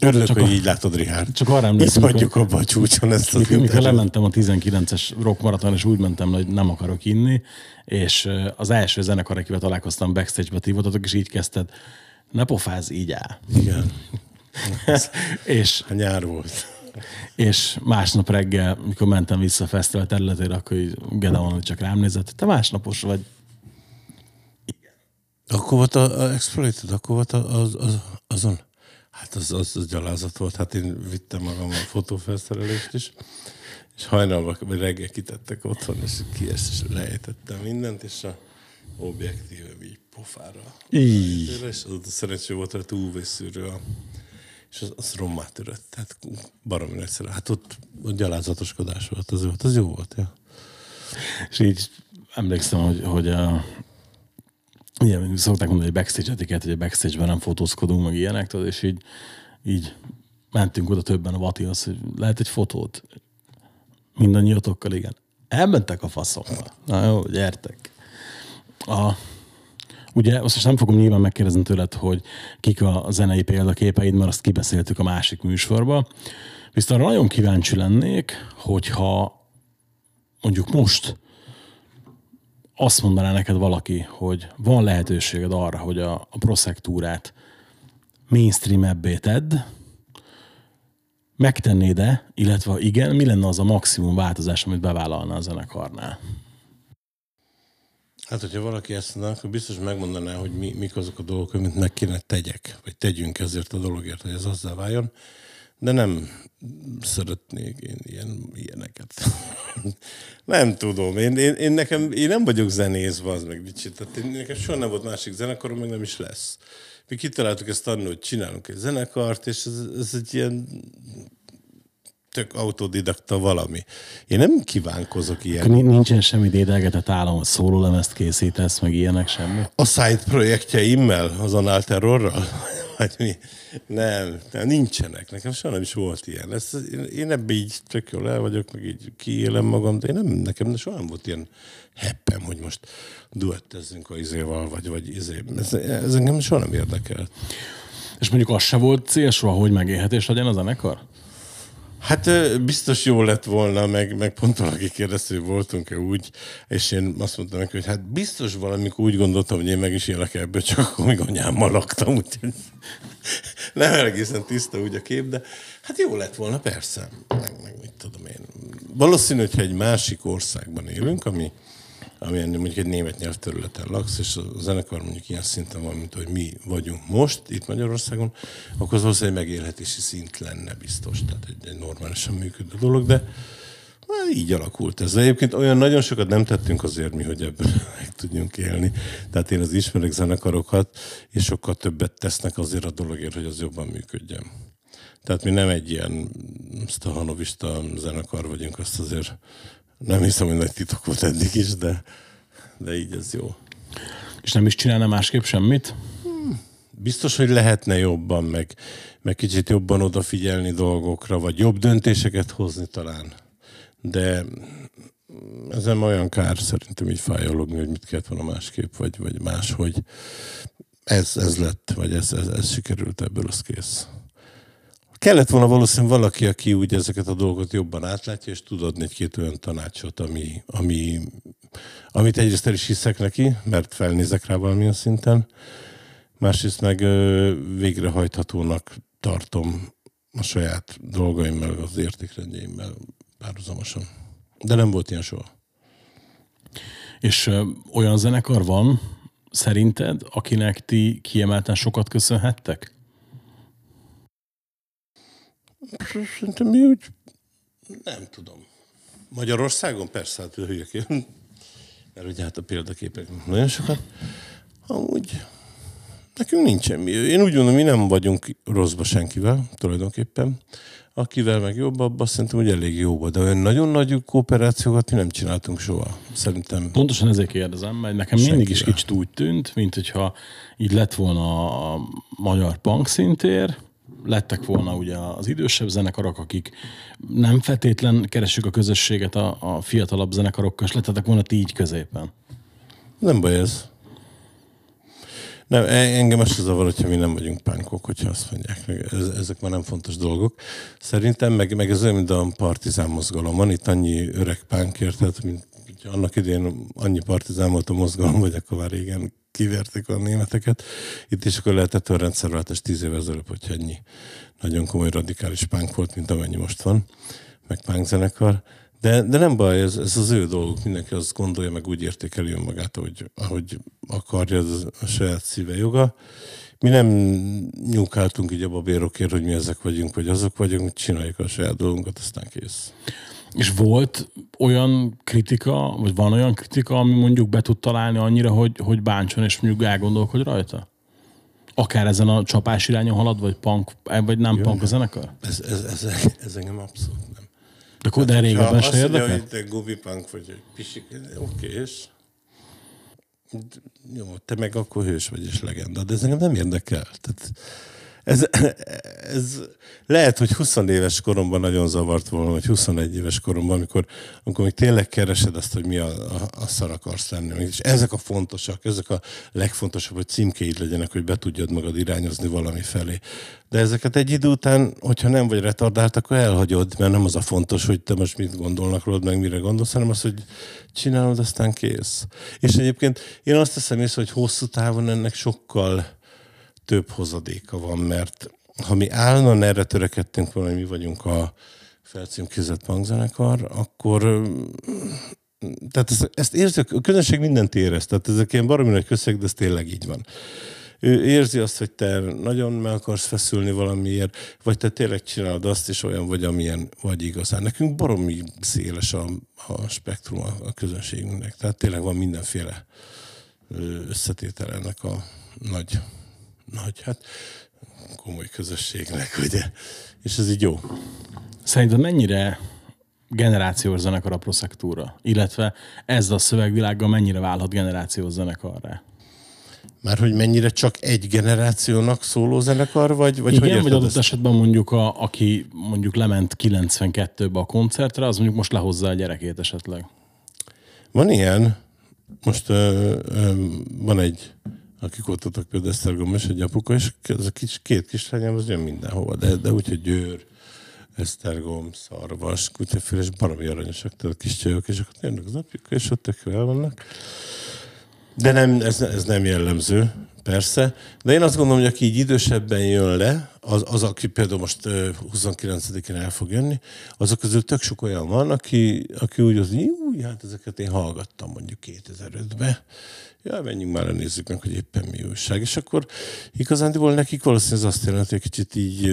Örülök, csak, hogy a, így látod, Richard. csak arra emlékszem, hagyjuk abba a csúcson ezt az mikor, mikor interjút. lementem a 19-es rock maraton, és úgy mentem, hogy nem akarok inni, és az első zenekar, akivel találkoztam backstage-be, ti voltatok, és így kezdted, ne pofáz, így áll. Igen. és A nyár volt. És másnap reggel, mikor mentem vissza a fesztivál területére, akkor így Gedeon csak rám nézett, te másnapos vagy. Akkor volt a, a Exploited, akkor volt a, az, az, azon. Hát az, az, az gyalázat volt. Hát én vittem magam a fotófelszerelést is. És hajnalban, reggel kitettek otthon, és ki és lejtettem mindent, és a objektívem így pofára. Így. És az a szerencsé volt, hogy UV-szűrő a és az, az rommá törött. Tehát baromi nagyszerű. Hát ott, ott gyalázatoskodás volt, az, volt, az jó volt, ja. És így emlékszem, hogy, hogy a, ugye, szokták mondani, hogy backstage etiket, hogy a backstage-ben nem fotózkodunk, meg ilyenek, tudod, és így, így mentünk oda többen a Vatihoz, hogy lehet egy fotót. Mindannyiatokkal, igen. Elmentek a faszomba. Na jó, gyertek. A, ugye azt most nem fogom nyilván megkérdezni tőled, hogy kik a zenei példaképeid, mert azt kibeszéltük a másik műsorba. Viszont arra nagyon kíváncsi lennék, hogyha mondjuk most azt mondaná neked valaki, hogy van lehetőséged arra, hogy a, a proszektúrát mainstream-ebbé tedd, megtennéd-e, illetve igen, mi lenne az a maximum változás, amit bevállalna a zenekarnál? Hát, hogyha valaki ezt mondaná, akkor biztos megmondaná, hogy mi, mik azok a dolgok, amit meg kéne tegyek, vagy tegyünk ezért a dologért, hogy ez azzá váljon. De nem szeretnék én ilyen, ilyeneket. nem tudom. Én, én, én, nekem, én nem vagyok zenész, az meg dicsit. Tehát én, nekem soha nem volt másik zenekarom, meg nem is lesz. Mi kitaláltuk ezt annól, hogy csinálunk egy zenekart, és ez, ez egy ilyen tök autodidakta valami. Én nem kívánkozok ilyen. Ni- Nincsen semmi dédelgetett állam, szólólemezt készítesz, meg ilyenek semmi. A side projektjeimmel, az Anál Terrorral? Vagy mi? Nem, nem, nincsenek. Nekem soha nem is volt ilyen. Ez, én, én ebbe így tök jól el vagyok, meg így kiélem magam, de én nem, nekem soha nem volt ilyen heppem, hogy most duettezzünk a izéval, vagy, vagy izé. Ez, ez engem soha nem érdekel. És mondjuk az se volt cél soha, hogy megélhetés legyen a zenekar? Hát biztos jó lett volna, meg, meg pont valaki kérdezte, hogy voltunk-e úgy, és én azt mondtam neki, hogy hát biztos valamikor úgy gondoltam, hogy én meg is élek ebből, csak akkor még anyámmal laktam, úgyhogy nem egészen tiszta úgy a kép, de hát jó lett volna, persze, meg, meg mit tudom én. Valószínű, hogyha egy másik országban élünk, ami, ami mondjuk egy német nyelvterületen laksz, és a zenekar mondjuk ilyen szinten van, mint hogy mi vagyunk most itt Magyarországon, akkor az valószínűleg megélhetési szint lenne biztos, tehát egy, egy normálisan működő dolog, de hát így alakult ez. Egyébként olyan nagyon sokat nem tettünk azért mi, hogy ebből meg tudjunk élni. Tehát én az ismerek zenekarokat, és sokkal többet tesznek azért a dologért, hogy az jobban működjön. Tehát mi nem egy ilyen stahanovista zenekar vagyunk, azt azért nem hiszem, hogy nagy titok volt eddig is, de, de így ez jó. És nem is csinálna másképp semmit? Biztos, hogy lehetne jobban, meg, meg kicsit jobban odafigyelni dolgokra, vagy jobb döntéseket hozni talán. De ez nem olyan kár szerintem így fájologni, hogy mit kellett volna másképp, vagy, vagy máshogy. Ez, ez lett, vagy ez, ez, ez sikerült ebből, az kész. Kellett volna valószínűleg valaki, aki úgy ezeket a dolgokat jobban átlátja, és tud adni egy-két olyan tanácsot, ami, ami, amit egyrészt el is hiszek neki, mert felnézek rá valamilyen szinten, másrészt meg végrehajthatónak tartom a saját dolgaimmal, az értékrendjeimmel párhuzamosan. De nem volt ilyen soha. És ö, olyan zenekar van, szerinted, akinek ti kiemelten sokat köszönhettek? Szerintem mi úgy... Nem tudom. Magyarországon persze, hát hülyek Mert ugye hát a példaképek nagyon sokat. Amúgy nekünk nincsen mi. Én úgy gondolom, mi nem vagyunk rosszba senkivel, tulajdonképpen. Akivel meg jobb, abban szerintem, hogy elég jóba. De olyan nagyon nagy kooperációkat mi nem csináltunk soha. Szerintem Pontosan ezért kérdezem, mert nekem mindig is Senkivel. kicsit úgy tűnt, mint hogyha így lett volna a magyar punk szintér, lettek volna ugye az idősebb zenekarok, akik nem feltétlen keresik a közösséget a, a fiatalabb zenekarokkal, és lettetek volna ti így középen. nem baj ez. Nem, e- engem az se zavar, hogyha mi nem vagyunk pánkok, hogyha azt mondják. Ez, ezek már nem fontos dolgok. Szerintem meg, meg ez olyan, mint a partizán mozgalom. Van itt annyi öreg pánk, érted, mint annak idén annyi partizán volt a mozgalom, vagy akkor már régen kiverték a németeket. Itt is akkor lehetett a rendszerváltás tíz évvel ezelőtt, hogyha ennyi nagyon komoly radikális pánk volt, mint amennyi most van, meg pánk zenekar. De, de nem baj, ez, ez az ő dolguk, mindenki azt gondolja, meg úgy értékeli önmagát, ahogy, ahogy akarja, ez a saját szíve joga. Mi nem nyúkáltunk így a babérokért, hogy mi ezek vagyunk, vagy azok vagyunk, csináljuk a saját dolgunkat, aztán kész. És volt olyan kritika, vagy van olyan kritika, ami mondjuk be tud találni annyira, hogy, hogy bántson, és mondjuk elgondolkodj rajta? Akár ezen a csapás irányon halad, vagy punk, vagy nem Jön. punk a zenekar? Ez, ez, ez, ez engem abszolút nem. De, akkor de Ha régebben se érdekel? hogy te gubipunk vagy, hogy pisik, oké, és jó, te meg akkor hős vagy és legenda, de ez engem nem érdekel. Tehát ez, ez lehet, hogy 20 éves koromban nagyon zavart volna, vagy 21 éves koromban, amikor, amikor még tényleg keresed azt, hogy mi a, a, a szar akarsz lenni. És ezek a fontosak, ezek a legfontosabb, hogy címkéid legyenek, hogy be tudjad magad irányozni valami felé. De ezeket egy idő után, hogyha nem vagy retardált, akkor elhagyod, mert nem az a fontos, hogy te most mit gondolnak rólad, meg mire gondolsz, hanem az, hogy csinálod, aztán kész. És egyébként én azt teszem észre, hogy hosszú távon ennek sokkal több hozadéka van, mert ha mi állandóan erre törekedtünk volna, hogy mi vagyunk a felcímkézett punkzenekar, akkor tehát ezt, ezt érzi, a közönség mindent érez, tehát ezek ilyen baromi nagy közeg, de ez tényleg így van. Ő érzi azt, hogy te nagyon meg akarsz feszülni valamiért, vagy te tényleg csinálod azt, és olyan vagy, amilyen vagy igazán. Nekünk baromi széles a, a spektrum a, a közönségünknek, tehát tényleg van mindenféle összetétel ennek a nagy, nagy, hát komoly közösségnek, ugye? És ez így jó. Szerinted mennyire generációs zenekar a proszektúra? Illetve ez a szövegvilággal mennyire válhat generációs zenekarra? Már hogy mennyire csak egy generációnak szóló zenekar, vagy, vagy Igen, hogy vagy adott ezt? esetben mondjuk, a, aki mondjuk lement 92-be a koncertre, az mondjuk most lehozza a gyerekét esetleg. Van ilyen. Most ö, ö, van egy, akik voltatok például Esztergom és egy apuka, és ez a kis, két kislányám az jön mindenhova, de, de úgy, hogy Győr, Esztergom, Szarvas, Kutyafél, és baromi aranyosak, tehát kis csajok, és akkor jönnek az apjuk, és ott tök el vannak. De nem, ez, ez nem jellemző, persze. De én azt gondolom, hogy aki így idősebben jön le, az, az aki például most ö, 29-én el fog jönni, azok közül tök sok olyan van, aki, aki úgy az, hogy hát ezeket én hallgattam mondjuk 2005-ben. Ja, menjünk már, nézzük meg, hogy éppen mi újság. És akkor igazándiból nekik valószínűleg ez azt jelenti, hogy kicsit így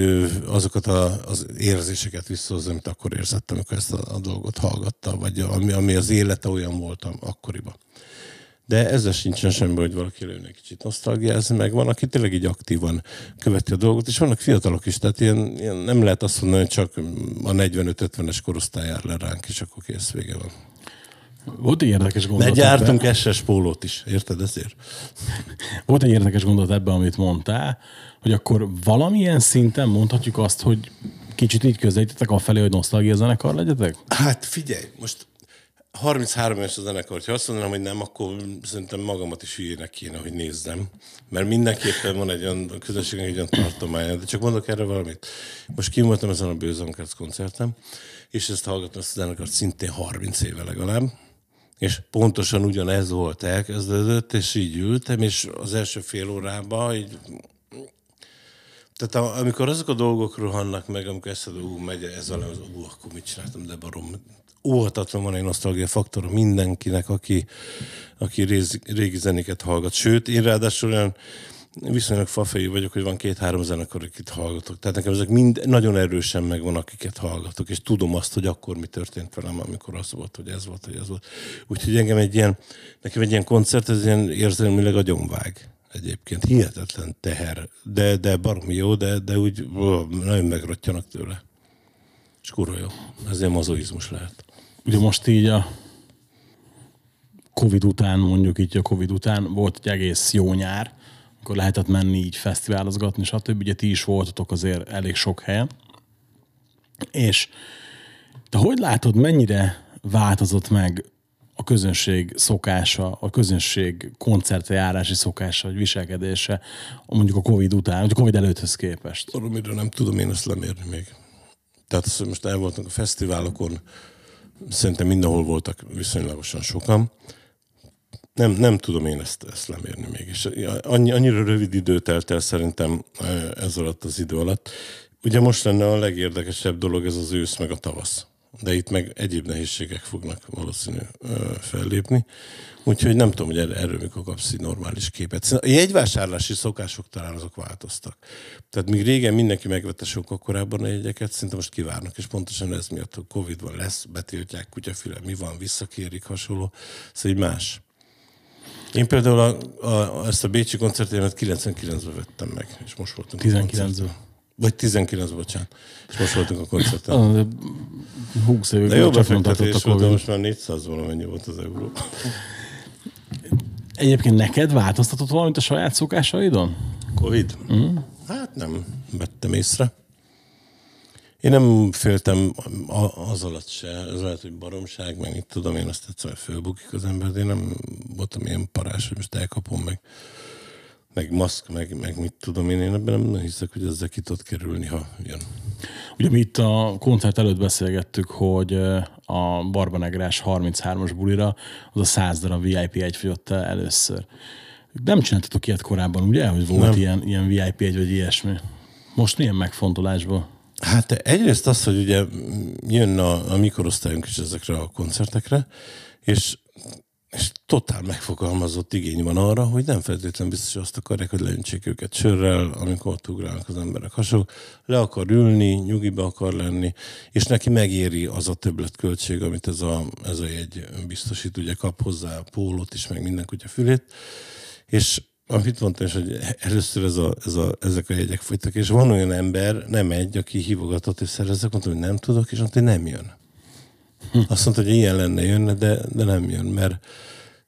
azokat a, az érzéseket visszahozza, amit akkor érzettem, amikor ezt a, a dolgot hallgatta, vagy ami, ami az élete olyan volt akkoriban. De ezzel sincsen semmi, hogy valaki előn egy kicsit nosztalgiázni, meg van, aki tényleg így aktívan követi a dolgot, és vannak fiatalok is, tehát ilyen, ilyen nem lehet azt mondani, hogy csak a 45-50-es korosztály jár le ránk, és akkor kész vége van. Volt egy érdekes De gondolat. gyártunk ebben- SS pólót is, érted ezért? Volt egy érdekes gondolat ebben, amit mondtál, hogy akkor valamilyen szinten mondhatjuk azt, hogy kicsit így közelítettek afelé, hogy nosztalgia zenekar legyetek? Hát figyelj, most 33 éves a zenekar, ha azt mondanám, hogy nem, akkor szerintem magamat is hülyének kéne, hogy nézzem. Mert mindenképpen van egy olyan a közösségnek egy olyan tartománya, de csak mondok erre valamit. Most kim voltam ezen a Bőzankerc koncerten, és ezt hallgattam ezt a zenekart szintén 30 éve legalább, és pontosan ugyanez volt, elkezdődött, és így ültem, és az első fél órában így tehát a, amikor azok a dolgok rohannak meg, amikor eszed, ú, megy ez a lemez, ú, akkor mit csináltam, de barom. Óhatatlan van egy nosztalgia faktor mindenkinek, aki, aki rézi, régi zenéket hallgat. Sőt, én ráadásul olyan viszonylag fafejű vagyok, hogy van két-három zenekar, akit hallgatok. Tehát nekem ezek mind nagyon erősen megvan, akiket hallgatok, és tudom azt, hogy akkor mi történt velem, amikor az volt, hogy ez volt, hogy ez volt. Úgyhogy engem egy ilyen, nekem egy ilyen koncert, ez ilyen érzelmileg agyonvág egyébként. Hihetetlen teher, de, de baromi jó, de, de úgy nagyon megrottyanak tőle. És kurva jó. Ez ilyen mazoizmus lehet. Ugye most így a Covid után, mondjuk így a Covid után volt egy egész jó nyár, akkor lehetett menni így fesztiválozgatni, stb. Ugye ti is voltatok azért elég sok helyen. És te hogy látod, mennyire változott meg a közönség szokása, a közönség koncertre járási szokása, vagy viselkedése mondjuk a Covid után, vagy a Covid előtthöz képest? Amiről nem tudom én ezt lemérni még. Tehát most el voltunk a fesztiválokon, szerintem mindenhol voltak viszonylagosan sokan. Nem, nem tudom én ezt, ezt lemérni még. És annyi, annyira rövid idő telt el szerintem eh, ez alatt az idő alatt. Ugye most lenne a legérdekesebb dolog ez az ősz meg a tavasz. De itt meg egyéb nehézségek fognak valószínű fellépni. Úgyhogy nem tudom, hogy erről, mikor kapsz egy normális képet. A jegyvásárlási szokások talán azok változtak. Tehát míg régen mindenki megvette sokkal korábban a jegyeket, szinte most kivárnak, és pontosan ez miatt a Covid van, lesz, betiltják, kutyafüle, mi van, visszakérik, hasonló. Szóval így más. Én például a, a, ezt a Bécsi koncertémet 99-ben vettem meg, és most a 19-ben. Vagy 19, bocsánat. És most voltunk a koncerten. Ah, de 20 évig De jó befektetés volt, de most már 400 valamennyi volt az euró. Egyébként neked változtatott valamit a saját szokásaidon? Covid? Mm. Hát nem vettem észre. Én nem féltem az alatt se, ez lehet, hogy baromság, meg mit tudom én, azt egyszer fölbukik az ember, de én nem voltam ilyen parás, hogy most elkapom meg, meg maszk, meg, meg mit tudom én, én ebben nem hiszek, hogy ezzel ki tud kerülni, ha jön. Ugye mi itt a koncert előtt beszélgettük, hogy ö, a Barbanegrás 33-as bulira az a 100 darab VIP egy fogyott el először. Nem csináltatok ilyet korábban, ugye, hogy volt Nem. ilyen, ilyen VIP egy vagy ilyesmi? Most milyen megfontolásból? Hát egyrészt az, hogy ugye jön a, a mikorosztályunk is ezekre a koncertekre, és, és totál megfogalmazott igény van arra, hogy nem feltétlenül biztos hogy azt akarják, hogy leöntsék őket sörrel, amikor ott ugrálnak az emberek hasonló. Le akar ülni, nyugiba akar lenni, és neki megéri az a többletköltség, amit ez a, ez a jegy biztosít, ugye kap hozzá pólót is, meg minden kutya fülét, és amit mondtam is, hogy először ez a, ez a, ezek a jegyek folytak, és van olyan ember, nem egy, aki hívogatott és szerezek, mondtam, hogy nem tudok, és mondta, hogy nem jön. Azt mondta, hogy ilyen lenne, jönne, de, de nem jön, mert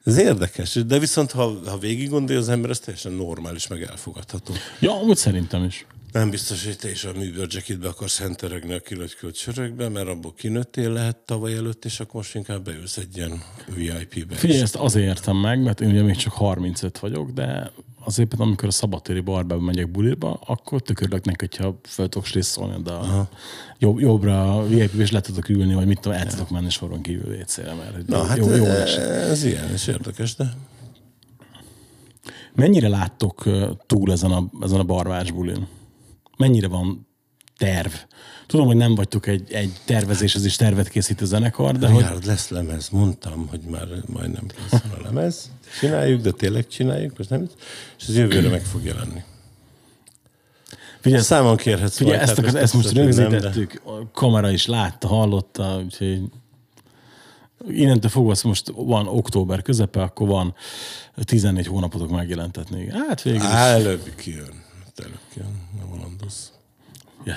ez érdekes. De viszont, ha, ha végig gondolja az ember, ez teljesen normális, meg elfogadható. Ja, úgy szerintem is. Nem biztos, hogy te is a műbőrcsekidbe akarsz henteregni a kilötykölt sörökbe, mert abból kinőttél lehet tavaly előtt, és akkor most inkább beülsz egy ilyen VIP-be. Figyelj, ezt azért értem meg, mert én ugye még csak 35 vagyok, de azért például, amikor a szabadtéri barbába megyek bulirba, akkor tök örülök neki, hogyha fel tudok strisszolni, de a jobb, jobbra vip és le tudok ülni, vagy mit tudom, el tudok menni soron kívül vécére, mert Na, hát jó, jó ez, lesz. ez ilyen, és érdekes, de Mennyire láttok ö, túl ezen a, ezen a barvás bulin? Mennyire van terv? Tudom, hogy nem vagytok egy, egy tervezéshez is tervet készítő zenekar, de hogy Richard, lesz lemez, mondtam, hogy már majdnem kész van a lemez. Csináljuk, de tényleg csináljuk, most nem, és ez jövőre meg fog jelenni. figyelj, Számon kérhetsz figyelj majd, ezt, hát ezt, ezt most hogy nem, de- rögzítettük, a kamera is látta, hallotta, úgyhogy innentől fogva most van október közepe, akkor van 14 hónapotok megjelentetni. Hát végül is előbb kijön. Előbb kijön, nem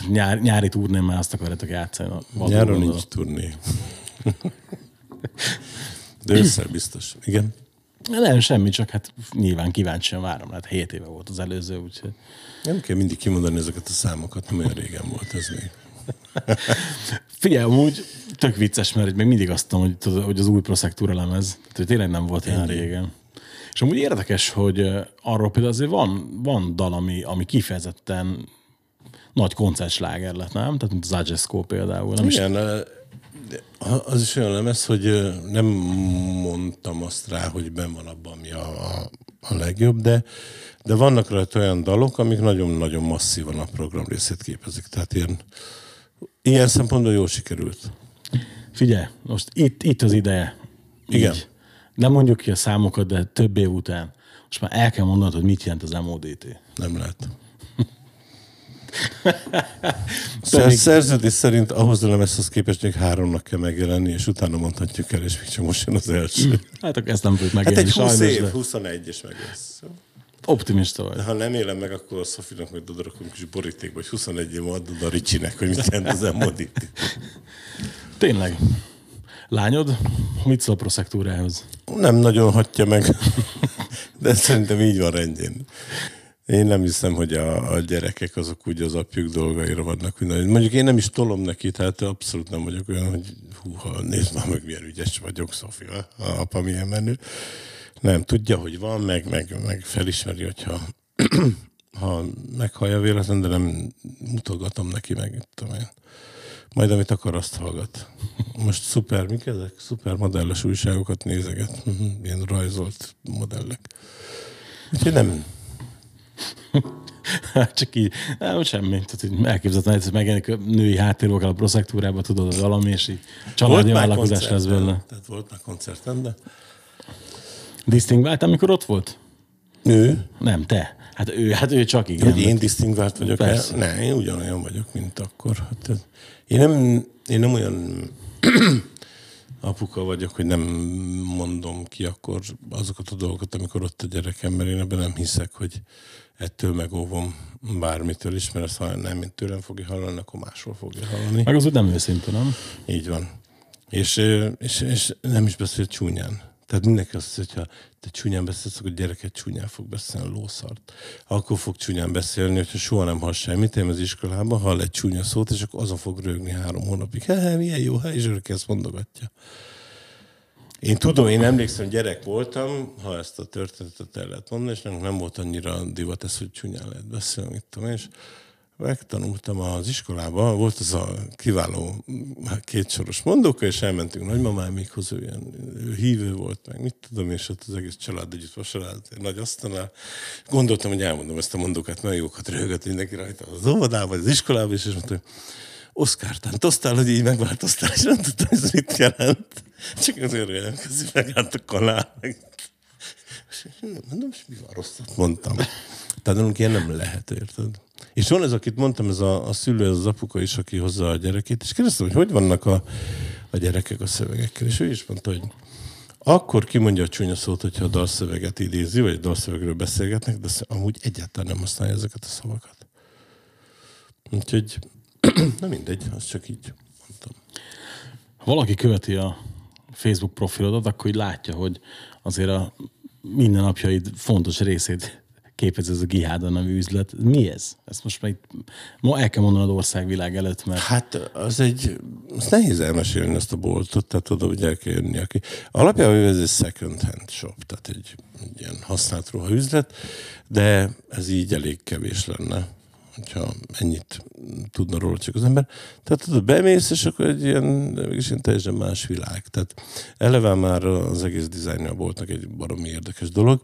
nyár, nyári turnén már azt akarjátok játszani. a Nyáron nincs turné. De ősszel biztos. Igen. Nem, semmi, csak hát nyilván kíváncsian várom. Hát 7 éve volt az előző, úgyhogy Nem kell mindig kimondani ezeket a számokat, nem olyan régen volt ez még. Figyelj, amúgy tök vicces, mert még mindig azt tudom, hogy, hogy az új Prosectura lemez, tehát tényleg nem volt ilyen régen. És amúgy érdekes, hogy arról például azért van, van dal, ami, ami kifejezetten nagy koncertsláger lett, nem? Tehát mint az Agesco például. Nem is, Igen, de az is olyan lemez, hogy nem mondtam azt rá, hogy ben van abban, ami a, a, a legjobb, de, de vannak rajta olyan dalok, amik nagyon-nagyon masszívan a program részét képezik. Tehát ilyen, ilyen szempontból jól sikerült. figyelj, most itt, itt az ideje. Igen. Így. Nem mondjuk ki a számokat, de több év után. Most már el kell mondanod, hogy mit jelent az MODT. Nem lehet. Szer- szerződés szerint ahhoz a lemezhez képest még háromnak kell megjelenni, és utána mondhatjuk el, és még csak most jön az első. Hát akkor ezt nem Hát megélni, egy 20 sajnos, év, de 21 és meg lesz. optimista vagy. De ha nem élem meg, akkor a Szofinak majd odarakunk kis borítékba, hogy 21 év adod a Ricsinek, hogy mit jelent az emodit. Tényleg. Lányod, mit szól a proszektúrához? Nem nagyon hatja meg, de szerintem így van rendjén. Én nem hiszem, hogy a, a gyerekek azok úgy az apjuk dolgaira vannak. Mondjuk én nem is tolom neki, tehát abszolút nem vagyok olyan, hogy húha, nézd már meg, milyen ügyes vagyok, Szofia, a apa milyen menő. Nem, tudja, hogy van, meg, meg, meg felismeri, hogyha ha meghallja véletlen, de nem mutogatom neki meg, mit tudom én. Majd amit akar, azt hallgat. Most szuper, mik ezek? Szuper modelles újságokat nézeget. Mhm, Ilyen rajzolt modellek. Úgyhogy nem, Csak így, nem, semmi. Tehát, elképzelhetően, hogy megjelenik a női háttérvokkal a proszektúrába, tudod, az valami, és így családi vállalkozás lesz belőle. Tehát volt már koncerten, de Disztingvált, amikor ott volt? ő, Nem, te. Hát ő, hát ő csak igen. hogy én disztingvált vagyok. Persze. Ne, én ugyanolyan vagyok, mint akkor. Hát, ez- én, nem, én nem olyan apuka vagyok, hogy nem mondom ki akkor azokat a dolgokat, amikor ott a gyerekem, mert én ebben nem hiszek, hogy ettől megóvom bármitől is, mert azt, ha nem mint tőlem fogja hallani, akkor másról fogja hallani. Meg az úgy nem őszinte, nem? Így van. És, és, és nem is beszél csúnyán. Tehát mindenki azt hiszi, hogyha te csúnyán beszélsz, akkor a gyereket csúnyán fog beszélni, lószart. Akkor fog csúnyán beszélni, hogyha soha nem hall semmit, én az iskolában hall egy csúnya szót, és akkor azon fog rögni három hónapig. He, milyen jó, hát, és ezt mondogatja. Én tudom, én emlékszem, gyerek voltam, ha ezt a történetet el lehet mondani, és nem, volt annyira divat ez, hogy csúnyán lehet beszélni, tudom, és megtanultam az iskolában, volt az a kiváló kétsoros mondóka, és elmentünk nagymamámikhoz, ő, ilyen, ő hívő volt, meg mit tudom, és ott az egész család együtt vasarált egy nagy asztalnál. Gondoltam, hogy elmondom ezt a mondókat, mert jókat röhögött mindenki rajta az óvodában, az iskolában, és mondtam, hogy Oszkár, tántosztál, hogy így megváltoztál, és nem tudtam, hogy ez mit jelent. Csak azért jelentkezik, megállt a kanál. Mondom, és mi van rosszat mondtam. Tehát ilyen nem lehet, érted? És van ez, akit mondtam, ez a, a szülő, ez az apuka is, aki hozza a gyerekét, és kérdeztem, hogy hogy vannak a, a gyerekek a szövegekkel. És ő is mondta, hogy akkor kimondja a csúnya szót, hogyha a dalszöveget idézi, vagy a dalszövegről beszélgetnek, de amúgy egyáltalán nem használja ezeket a szavakat. Úgyhogy, na mindegy, az csak így mondtam. Ha valaki követi a Facebook profilodat, akkor így látja, hogy azért a mindennapjaid fontos részét képez ez a Giháda nevű üzlet. Mi ez? Ezt most meg ma el kell mondanod országvilág előtt, mert... Hát az egy, az nehéz elmesélni ezt a boltot, tehát oda, hogy el kell jönni. Aki. Alapjában ez egy second hand shop, tehát egy, egy ilyen használt ruha üzlet, de ez így elég kevés lenne hogyha ennyit tudna róla csak az ember. Tehát tudod, bemész, és akkor egy ilyen, mégis ilyen teljesen más világ. Tehát eleve már az egész dizájnja voltnak egy baromi érdekes dolog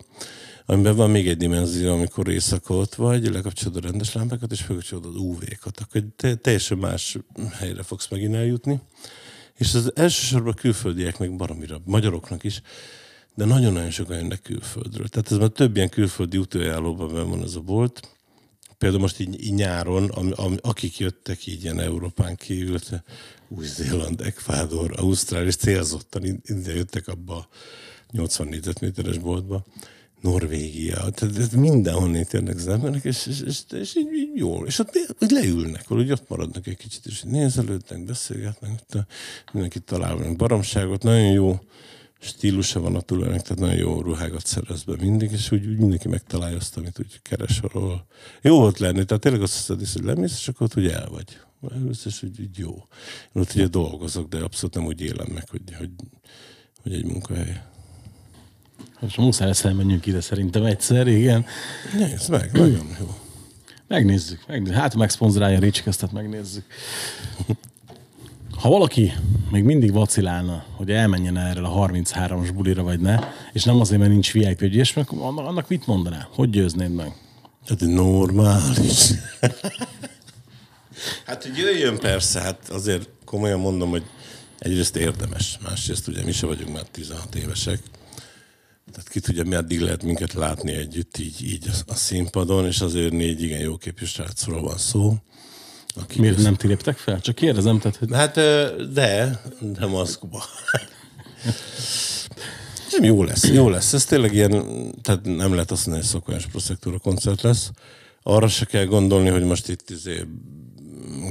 amiben van még egy dimenzió, amikor éjszaka ott vagy, lekapcsolod a rendes lámpákat, és felkapcsolod az UV-kat, akkor te, teljesen más helyre fogsz megint eljutni. És az elsősorban külföldiek, meg baromira, magyaroknak is, de nagyon-nagyon sokan jönnek külföldről. Tehát ez már több ilyen külföldi útőjállóban van ez a bolt. Például most így, így nyáron, am, am, akik jöttek így ilyen Európán kívül, Új-Zéland, Ekvádor, Ausztrália, és célzottan ide jöttek abba a 80 négyzetméteres boltba, Norvégia, tehát mindenhonnét jönnek az emberek, és, és, és, és így, így jól. És ott hogy leülnek, hogy ott maradnak egy kicsit, és nézelődnek, beszélgetnek, mindenki talál valami baromságot, nagyon jó stílusa van a tulajnak, tehát nagyon jó ruhákat szerez be mindig, és úgy, úgy mindenki megtalálja azt, amit úgy keres arról. Jó volt lenni, tehát tényleg azt hiszed, hogy lemész, és akkor ott úgy el vagy. Elülsz, és úgy, úgy jó. Én ott ugye dolgozok, de abszolút nem úgy élem meg, hogy, hogy, hogy egy munkahely. Most muszáj lesz elmenjünk ide szerintem egyszer, igen. Nézd meg, nagyon jó. Megnézzük. megnézzük. Hát megszponzorálja a Ricskesztet, megnézzük. Ha valaki még mindig vacilálna, hogy elmenjen erre a 33-as bulira, vagy ne, és nem azért, mert nincs VIP és meg annak mit mondaná? Hogy győznéd meg? Hát normális. hát, hogy jöjjön persze, hát azért komolyan mondom, hogy egyrészt érdemes, másrészt ugye mi se vagyunk már 16 évesek, tehát ki tudja, meddig lehet minket látni együtt így, így a, színpadon, és azért négy igen jó képű srácról van szó. Akik Miért ezt... nem ti léptek fel? Csak kérdezem, tehát... Hogy... Hát de, de maszkba. nem jó lesz, jó lesz. Ez tényleg ilyen, tehát nem lehet azt mondani, hogy szokványos proszektúra koncert lesz. Arra se kell gondolni, hogy most itt izé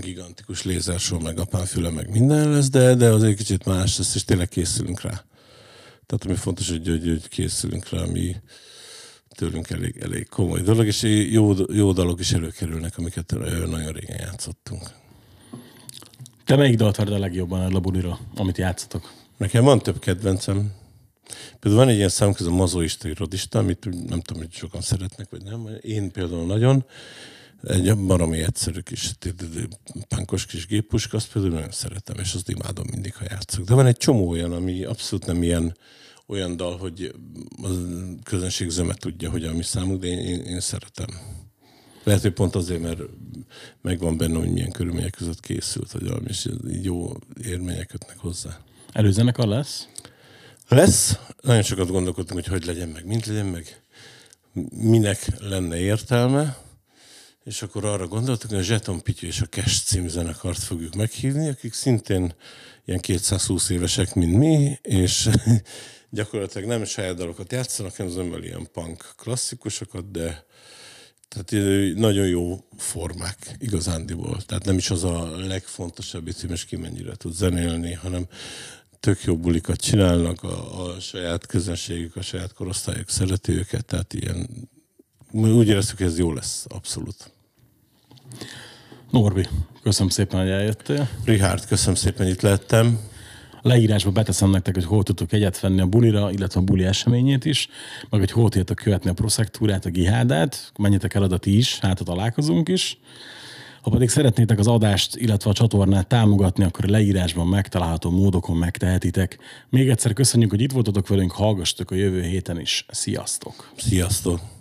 gigantikus lézersó, meg apánfüle, meg minden lesz, de, de azért kicsit más lesz, és tényleg készülünk rá. Tehát ami fontos, hogy, hogy, hogy készülünk rá, ami tőlünk elég, elég komoly dolog, és jó, jó dalok is előkerülnek, amiket nagyon régen játszottunk. Te melyik dalt a legjobban a labulira, amit játszotok? Nekem van több kedvencem. Például van egy ilyen szám, ez a mazoista irodista, amit nem tudom, hogy sokan szeretnek, vagy nem. Én például nagyon. Egy baromi egyszerű kis pánkos kis géppuska, azt például nagyon szeretem, és azt imádom mindig, ha játszok. De van egy csomó olyan, ami abszolút nem ilyen olyan dal, hogy a közönség zöme tudja, hogy a mi számunk, de én, én, szeretem. Lehet, hogy pont azért, mert megvan benne, hogy milyen körülmények között készült, hogy valami, és jó érmények kötnek hozzá. Előzenekar lesz? Lesz. Nagyon sokat gondolkodtunk, hogy hogy legyen meg, mint legyen meg, minek lenne értelme és akkor arra gondoltuk, hogy a Zseton Pityu és a Cash című zenekart fogjuk meghívni, akik szintén ilyen 220 évesek, mint mi, és gyakorlatilag nem saját dalokat játszanak, hanem zömmel ilyen punk klasszikusokat, de tehát nagyon jó formák igazándiból. Tehát nem is az a legfontosabb, hogy ki mennyire tud zenélni, hanem tök jó bulikat csinálnak, a, a saját közönségük, a saját korosztályok szereti őket, tehát ilyen, úgy éreztük, hogy ez jó lesz, abszolút. Norbi, köszönöm szépen, hogy eljöttél. Richard, köszönöm szépen, itt lettem. Leírásba beteszem nektek, hogy hol tudtok egyet venni a bulira, illetve a buli eseményét is, meg hogy hol tudjátok követni a proszektúrát, a gihádát, menjetek el oda ti is, hát találkozunk is. Ha pedig szeretnétek az adást, illetve a csatornát támogatni, akkor a leírásban megtalálható módokon megtehetitek. Még egyszer köszönjük, hogy itt voltatok velünk, hallgassatok a jövő héten is. Sziasztok! Sziasztok!